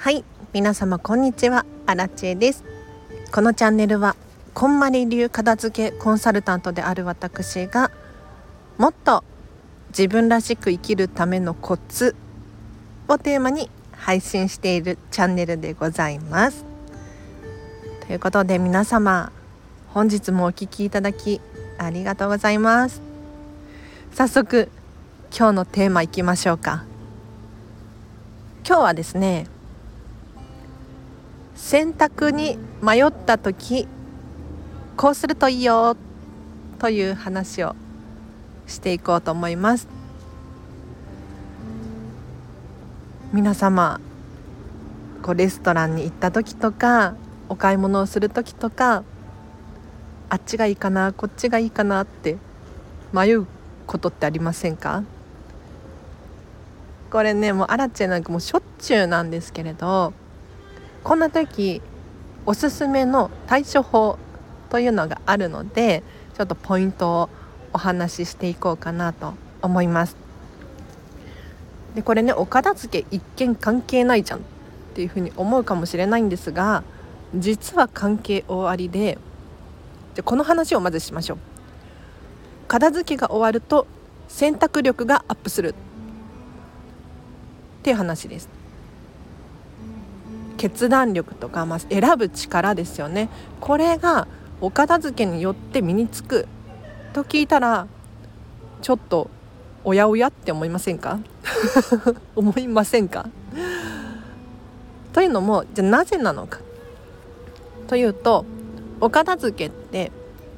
はい皆様こんにちは。アラチェです。このチャンネルはこんまり流片付けコンサルタントである私がもっと自分らしく生きるためのコツをテーマに配信しているチャンネルでございます。ということで皆様本日もお聴きいただきありがとうございます。早速今日のテーマいきましょうか。今日はですね選択に迷った時こうするといいよという話をしていこうと思います。皆様こうレストランに行った時とかお買い物をする時とかあっちがいいかなこっちがいいかなって迷うことってありませんか？これねもうアラチェなんかもうしょっちゅうなんですけれどこんな時おすすめの対処法というのがあるのでちょっとポイントをお話ししていこうかなと思います。でこれねお片付け一見関係ないじゃんっていうふうに思うかもしれないんですが実は関係大ありでじゃこの話をまずしましょう。片付けが終わると選択力がアップするっていう話です。決断力とか、まあ、選ぶ力ですよね。これがお片付けによって身につくと聞いたらちょっとおやおやって思いませんか？思いませんか？というのもじゃなぜなのか？というとお片付けって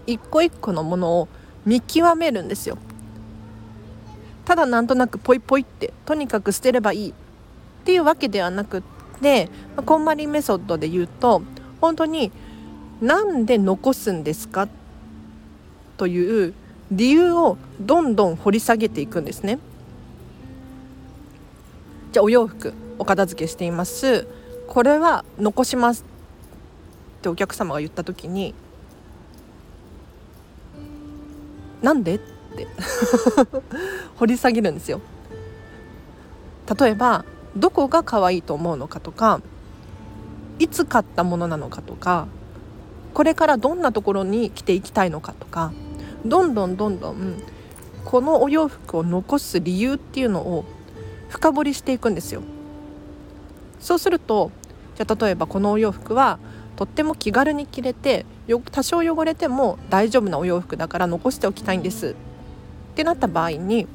一個一個のものを見極めるんですよ。ただなんとなくポイポイってとにかく捨てればいいっていうわけではなくってこんまりメソッドで言うと本当になんで残すんですか？という理由をどんどん掘り下げていくんですね。じゃあお洋服お片付けしています。これは残しますってお客様が言った時になんで？って。掘り下げるんですよ。例えばどこが可愛いと思うのかとかいつ買ったものなのかとかこれからどんなところに着ていきたいのかとかどんどんどんどんこのお洋服を残す理由っていうのを深掘りしていくんですよ。そうするとじゃ例えばこのお洋服はとっても気軽に着れて多少汚れても大丈夫なお洋服だから残しておきたいんです。ってなった場合に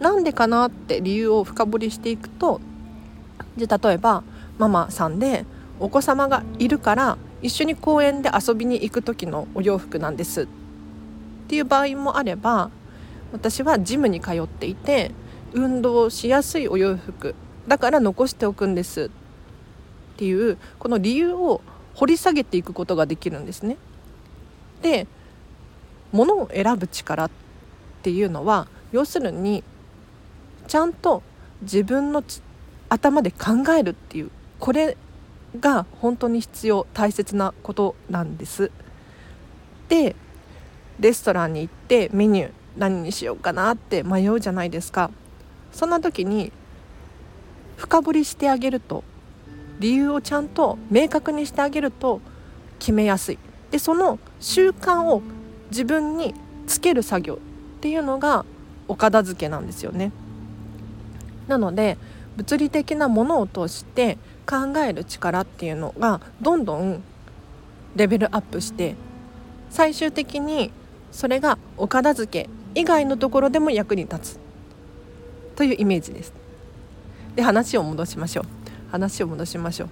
なんでかなって理由を深掘りしていくとじゃ例えばママさんでお子様がいるから一緒に公園で遊びに行く時のお洋服なんですっていう場合もあれば私はジムに通っていて運動しやすいお洋服だから残しておくんですっていうこの理由を掘り下げていくことができるんですね。で物を選ぶ力っていうのは要するにちゃんと自分の頭で考えるっていうこれが本当に必要大切なことなんです。でレストランに行ってメニュー何にしようかなって迷うじゃないですか。そんな時に深掘りしてあげると理由をちゃんと明確にしてあげると決めやすい。でその習慣を自分につける作業っていうのがお片付けなんですよね。なので物理的なものを通して考える力っていうのがどんどんレベルアップして最終的にそれがお片付け以外のところでも役に立つというイメージです。で話を戻しましょう。話を戻しましょう。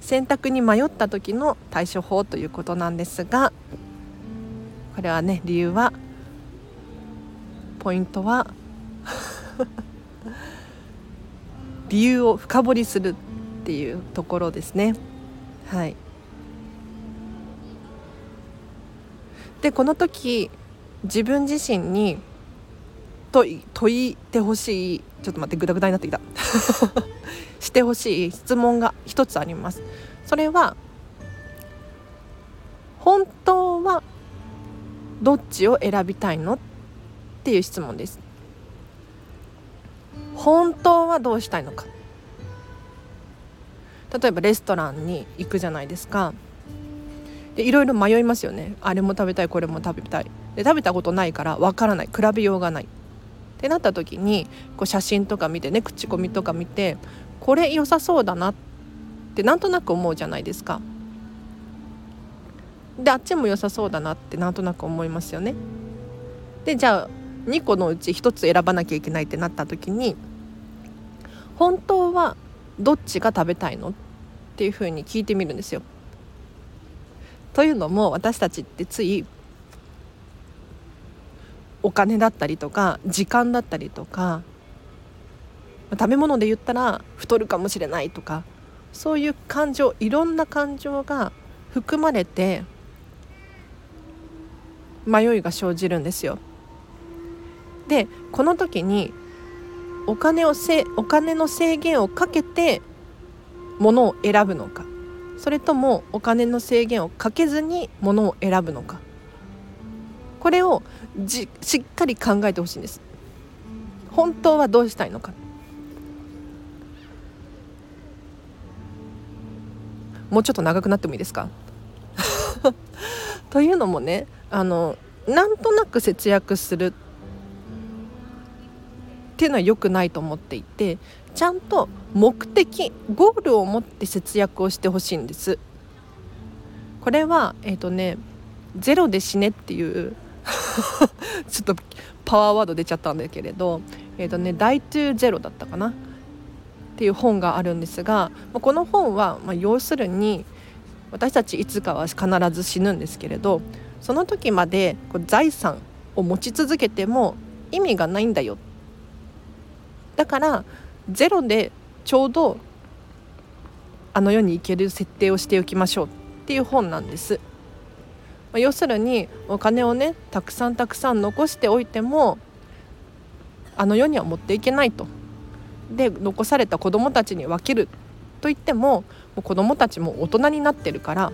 選択に迷った時の対処法ということなんですがこれはね理由はポイントは理由を深掘りするっていうところですね。はい。でこの時自分自身に問問いてほしいちょっと待ってグダグダになってきた。してほしい質問が一つあります。それは本当はどっちを選びたいの？っていう質問です。本当はどうしたいのか。例えばレストランに行くじゃないですか。でいろいろ迷いますよね。あれも食べたいこれも食べたい。で食べたことないからわからない。比べようがない。ってなった時にこう写真とか見てね口コミとか見てこれ良さそうだなってなんとなく思うじゃないですか。であっちも良さそうだなってなんとなく思いますよね。でじゃあ2個のうち1つ選ばなきゃいけないってなった時に本当はどっちが食べたいのっていうふうに聞いてみるんですよ。というのも私たちってついお金だったりとか時間だったりとか食べ物で言ったら太るかもしれないとかそういう感情いろんな感情が含まれて迷いが生じるんですよ。でこの時にお金をせお金の制限をかけて物を選ぶのか。それともお金の制限をかけずに物を選ぶのか。これをじしっかり考えてほしいんです。本当はどうしたいのか。もうちょっと長くなってもいいですか。というのもねあのなんとなく節約するっていうのは良くないと思っていてちゃんと目的ゴールを持って節約をしてほしいんです。これはえっ、ー、とねゼロで死ねっていう ちょっとパワーワード出ちゃったんだけれどえっ、ー、とね「Die to Zero」だったかなっていう本があるんですがこの本は、まあ、要するに私たちいつかは必ず死ぬんですけれどその時までこう財産を持ち続けても意味がないんだよだからゼロでちょうどあの世に行ける設定をしておきましょうっていう本なんです。ま要するにお金をねたくさんたくさん残しておいてもあの世には持っていけないと。で残された子どもたちに分けるといってももう子どもたちも大人になってるから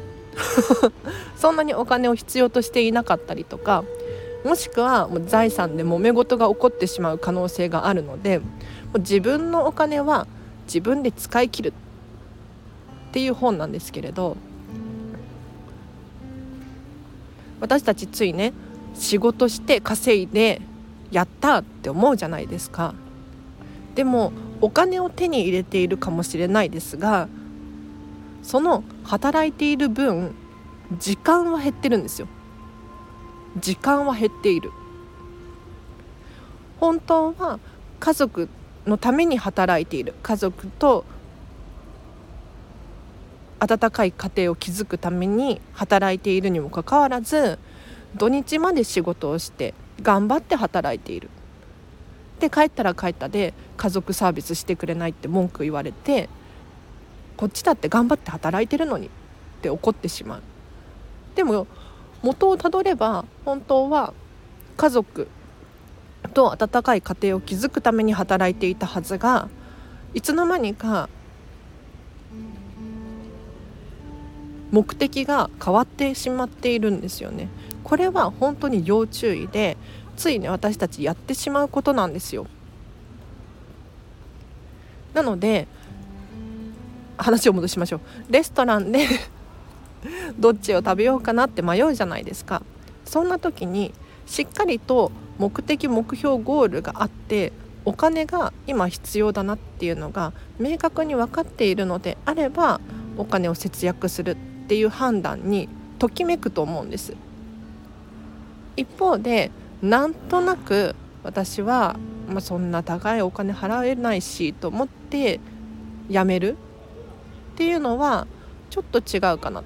そんなにお金を必要としていなかったりとかもしくはもう財産で揉め事が起こってしまう可能性があるのでもう自分のお金は自分で使い切るっていう本なんですけれど私たちついね仕事して稼いでやったって思うじゃないですか。でもお金を手に入れているかもしれないですがその働いている分時間は減ってるんですよ。時間は減っている。本当は家族のために働いている。家族と温かい家庭を築くために働いているにもかかわらず土日まで仕事をして頑張って働いている。で帰ったら帰ったで家族サービスしてくれないって文句言われてこっちだって頑張って働いてるのにって怒ってしまう。でも元をたどれば本当は家族と温かい家庭を築くために働いていたはずがいつの間にか目的が変わってしまっているんですよね。これは本当に要注意でついね私たちやってしまうことなんですよ。なので話を戻しましょうレストランでどっちを食べようかなって迷うじゃないですか。そんな時にしっかりと目的目標ゴールがあってお金が今必要だなっていうのが明確に分かっているのであればお金を節約するっていう判断にときめくと思うんです。一方でなんとなく私は、まあ、そんな高いお金払えないしと思ってやめるっていうのはちょっと違うかな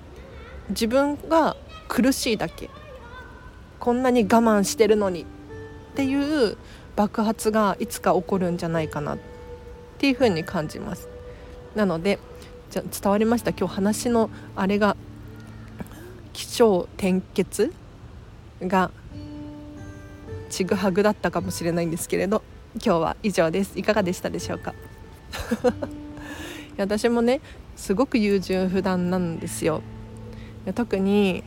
自分が苦しいだけ。こんなに我慢してるのにっていう爆発がいつか起こるんじゃないかなっていうふうに感じます。なのでじゃ伝わりました？今日話のあれが起承転結がちぐはぐだったかもしれないんですけれど今日は以上です。いかがでしたでしょうか？私もねすごく優柔不断なんですよ。特に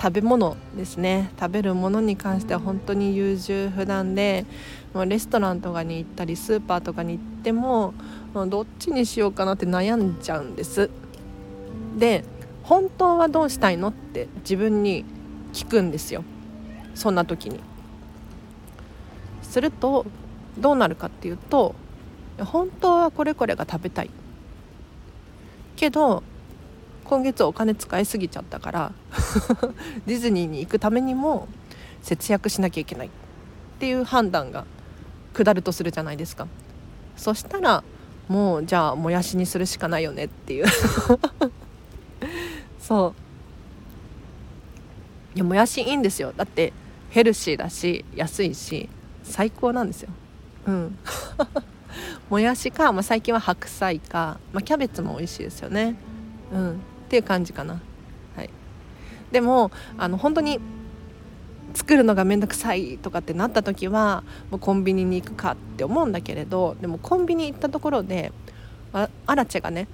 食べ物ですね。食べるものに関しては本当に優柔不断でレストランとかに行ったりスーパーとかに行ってもどっちにしようかなって悩んじゃうんです。で本当はどうしたいのって自分に聞くんですよ。そんな時に。するとどうなるかっていうと本当はこれこれが食べたい。けど今月お金使いすぎちゃったから ディズニーに行くためにも節約しなきゃいけないっていう判断が下るとするじゃないですか。そしたらもうじゃあもやしにするしかないよねっていう。そう。いやもやしいいんですよ。だってヘルシーだし安いし最高なんですよ。うん。もやしか、まあ、最近は白菜か、まあ、キャベツも美味しいですよね。うん。っていう感じかな。はい。でもあの本当に作るのが面倒くさいとかってなった時はもうコンビニに行くかって思うんだけれどでもコンビニ行ったところであアラチェがね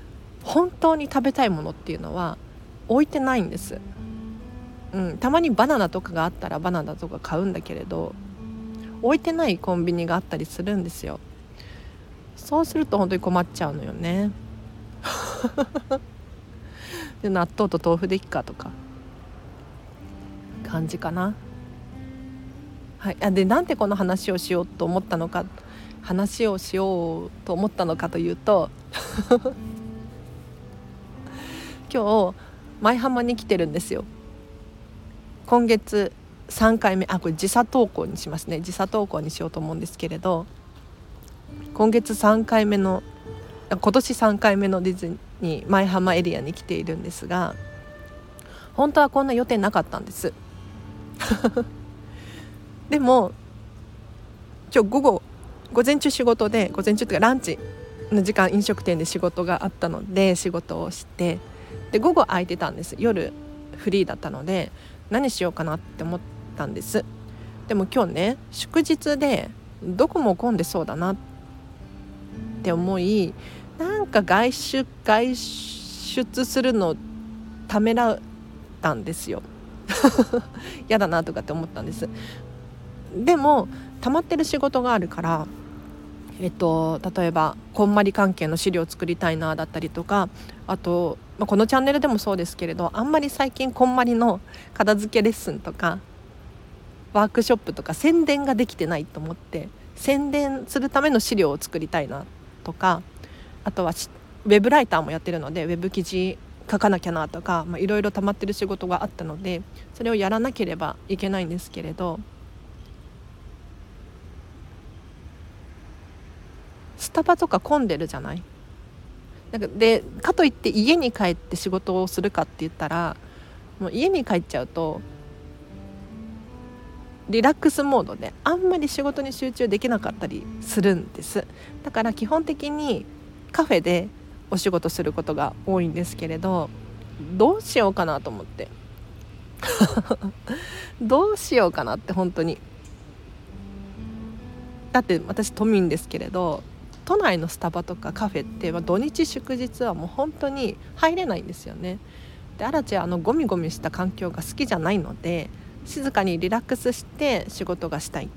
本当に食べたいものっていうのは置いてないんです、うん、たまにバナナとかがあったらバナナとか買うんだけれど置いてないコンビニがあったりするんですよ。そうすると本当に困っちゃうのよね。で納豆と豆腐でいっかとか。感じかな。はい、あでなんでこの話をしようと思ったのか。話をしようと思ったのかというと。今日舞浜に来てるんですよ。今月3回目。あこれ時差投稿にしますね。時差投稿にしようと思うんですけれど。今月3回目の今年3回目のディズニー。に舞浜エリアに来ているんですが本当はこんな予定なかったんです。でも今日午後午前中仕事で午前中というかランチの時間飲食店で仕事があったので仕事をしてで午後空いてたんです。夜フリーだったので何しようかなって思ったんです。でも今日ね祝日でどこも混んでそうだなって思いか外出外出するのためらったんですよ。嫌だなとかって思ったんです。でも溜まってる仕事があるからえっと、例えばこんまり関係の資料を作りたいなだったりとかあと、まあ、このチャンネルでもそうですけれどあんまり最近こんまりの片付けレッスンとかワークショップとか宣伝ができてないと思って宣伝するための資料を作りたいなとかあとはウェブライターもやってるのでウェブ記事書かなきゃなとかいろいろ溜まってる仕事があったのでそれをやらなければいけないんですけれどスタバとか混んでるじゃない？なんかでかといって家に帰って仕事をするかって言ったらもう家に帰っちゃうとリラックスモードであんまり仕事に集中できなかったりするんです。だから基本的にカフェでお仕事することが多いんですけれどどうしようかなと思って。どうしようかなって本当に。だって私都民ですけれど都内のスタバとかカフェって、まあ、土日祝日はもう本当に入れないんですよね。でアラチはあのゴミゴミした環境が好きじゃないので静かにリラックスして仕事がしたい。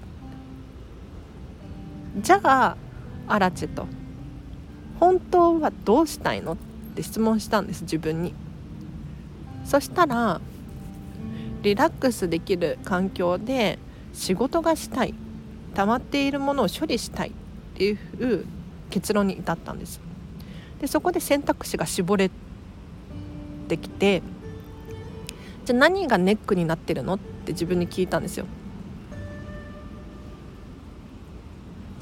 じゃあアラチェと。本当はどうしたいの？って質問したんです自分に。そしたらリラックスできる環境で仕事がしたい。溜まっているものを処理したいっていう結論に至ったんです。でそこで選択肢が絞れてきてじゃあ何がネックになってるの？って自分に聞いたんですよ。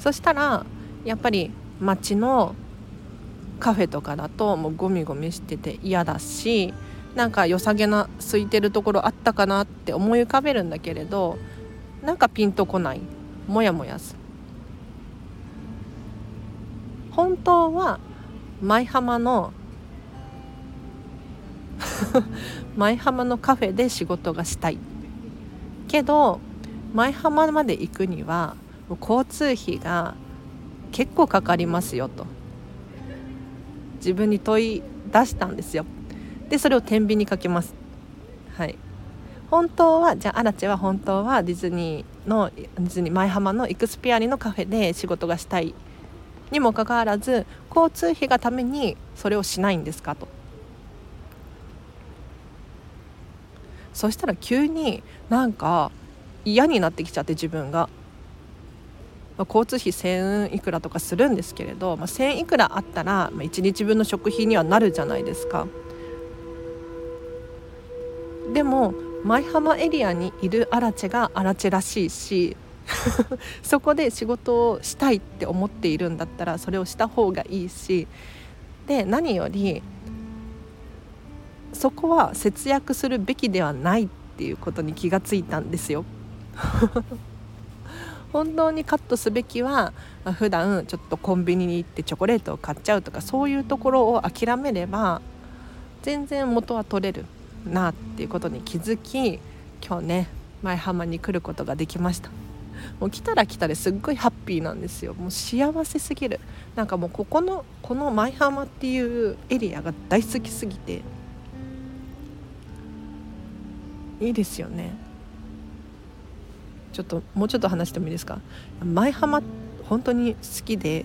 そしたらやっぱり街のカフェとかだともうゴミゴミしてて嫌だしなんか良さげな空いてるところあったかなって思い浮かべるんだけれどなんかピンとこない。モヤモヤする。本当は舞浜の 舞浜のカフェで仕事がしたい。けど舞浜まで行くには交通費が結構かかりますよと。自分に問い出したんですよ。でそれを天秤にかけます。はい。本当はじゃあアラチェは本当はディズニーのディズニー舞浜のイクスピアリのカフェで仕事がしたいにもかかわらず交通費がためにそれをしないんですかと。そしたら急になんか嫌になってきちゃって自分が、まあ、交通費1,000いくらとかするんですけれど、まあ、1,000いくらあったら、まあ、1日分の食費にはなるじゃないですか。でも舞浜エリアにいるアラチェがアラチェらしいし そこで仕事をしたいって思っているんだったらそれをした方がいいしで何よりそこは節約するべきではないっていうことに気がついたんですよ。本当にカットすべきは普段ちょっとコンビニに行ってチョコレートを買っちゃうとかそういうところを諦めれば全然元は取れるなっていうことに気づき今日ね舞浜に来ることができました。もう来たら来たですっごいハッピーなんですよ。もう幸せすぎる。なんかもうここのこの舞浜っていうエリアが大好きすぎていいですよね。ちょっともうちょっと話してもいいですか？舞浜本当に好きで。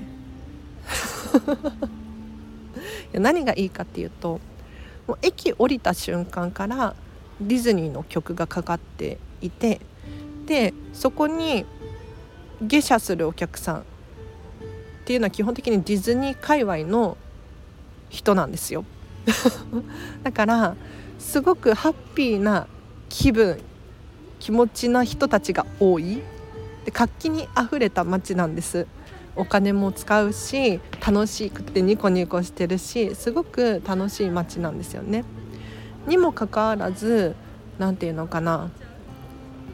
何がいいかっていうともう駅降りた瞬間からディズニーの曲がかかっていてでそこに下車するお客さんっていうのは基本的にディズニー界隈の人なんですよ。だからすごくハッピーな気分気持ちな人たちが多い。で活気にあふれた街なんです。お金も使うし楽しくてニコニコしてるしすごく楽しい街なんですよね。にもかかわらず何て言うのかな。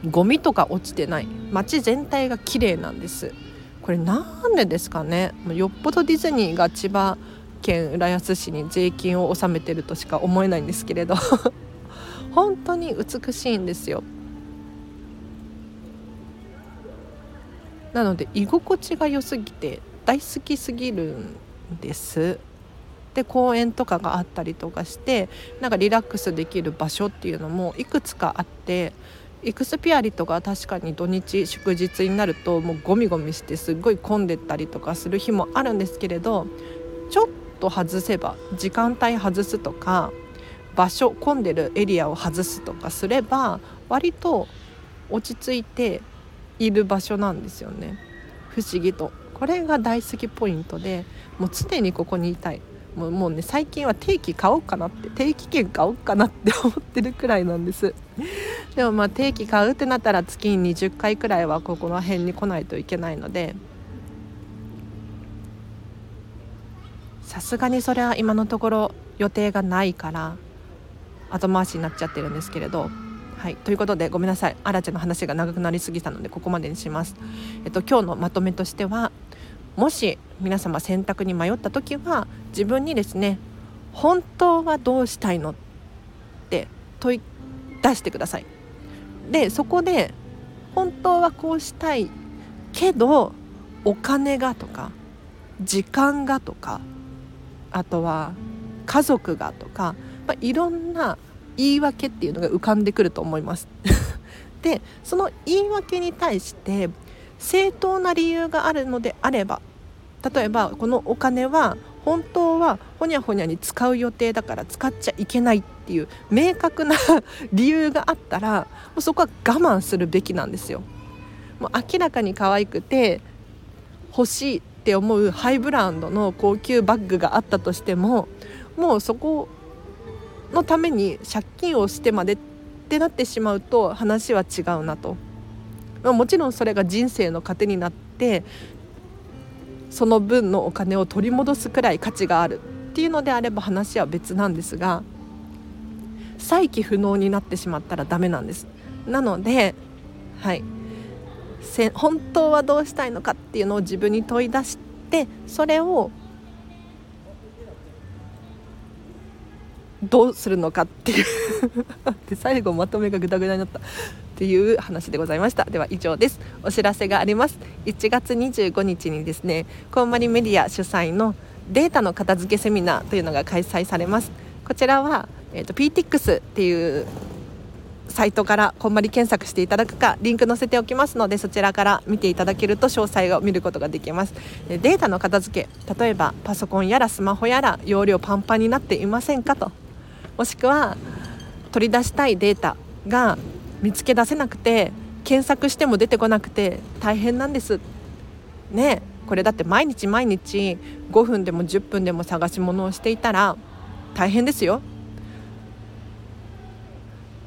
ゴミとか落ちてない。街全体が綺麗なんです。これなんでですかね。よっぽどディズニーが千葉県浦安市に税金を納めてるとしか思えないんですけれど。本当に美しいんですよ。なので居心地が良すぎて大好きすぎるんです。で公園とかがあったりとかしてなんかリラックスできる場所っていうのもいくつかあってイクスピアリとか確かに土日祝日になるともうゴミゴミしてすっごい混んでったりとかする日もあるんですけれどちょっと外せば時間帯外すとか場所混んでるエリアを外すとかすれば割と落ち着いている場所なんですよね。不思議と。これが大好きポイントでもう常にここにいたい。もうもうね最近は定期買おうかなって定期券買おうかなって思ってるくらいなんです。でもまあ定期買うってなったら月に20回くらいはここの辺に来ないといけないので。さすがにそれは今のところ予定がないから後回しになっちゃってるんですけれど。はいということでごめんなさいアラチェの話が長くなりすぎたのでここまでにします。えっと今日のまとめとしてはもし皆様選択に迷った時は自分にですね本当はどうしたいのって問い出してください。でそこで本当はこうしたいけどお金がとか時間がとかあとは家族がとかまあ、いろんな言い訳っていうのが浮かんでくると思います。でその言い訳に対して正当な理由があるのであれば例えばこのお金は本当はほにゃほにゃに使う予定だから使っちゃいけないっていう明確な 理由があったらもうそこは我慢するべきなんですよ。もう明らかに可愛くて欲しいって思うハイブランドの高級バッグがあったとしてももうそこのために借金をしてまでってなってしまうと話は違うなと、まあ、もちろんそれが人生の糧になってその分のお金を取り戻すくらい価値があるっていうのであれば話は別なんですが再起不能になってしまったらダメなんです。なのではい。本当はどうしたいのかっていうのを自分に問い出してそれをどうするのかっていう。で最後まとめがグダグダになったっていう話でございました。では以上です。お知らせがあります。1月25日にですねコンマリメディア主催のデータの片付けセミナーというのが開催されます。こちらは、えーと、PTX っていうサイトからこんまり検索していただくかリンク載せておきますのでそちらから見ていただけると詳細を見ることができます。データの片付け例えばパソコンやらスマホやら容量パンパンになっていませんかと。もしくは取り出したいデータが見つけ出せなくて検索しても出てこなくて大変なんです。ねこれだって毎日毎日5分でも10分でも探し物をしていたら大変ですよ。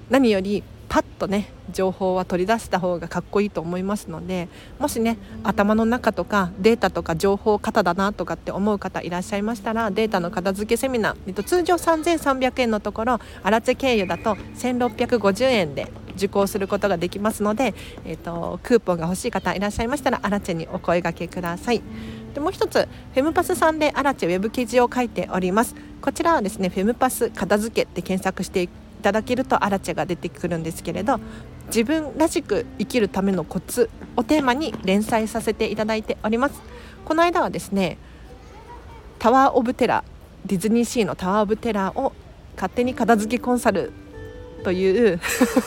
何よりパッとね情報は取り出した方がかっこいいと思いますのでもしね頭の中とかデータとか情報型だなとかって思う方いらっしゃいましたらデータの片付けセミナー、えっと、通常3300円のところアラチェ経由だと1650円で受講することができますので、えっと、クーポンが欲しい方いらっしゃいましたらアラチェにお声がけください。でもう一つフェムパスさんでアラチェウェブ記事を書いておりますこちらはですねフェムパス片付けって検索していただけるとアラチェが出てくるんですけれど自分らしく生きるためのコツをテーマに連載させていただいております。この間はですねタワー・オブ・テラーディズニーシーのタワー・オブ・テラーを勝手に片付けコンサルという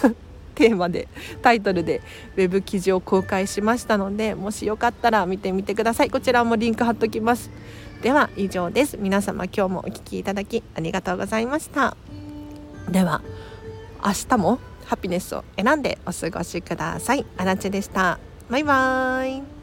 テーマでタイトルでウェブ記事を公開しましたのでもしよかったら見てみてください。こちらもリンク貼っときます。では以上です。皆様今日もお聴きいただきありがとうございました。では明日もハピネスを選んでお過ごしください。あらちでした。バイバーイ。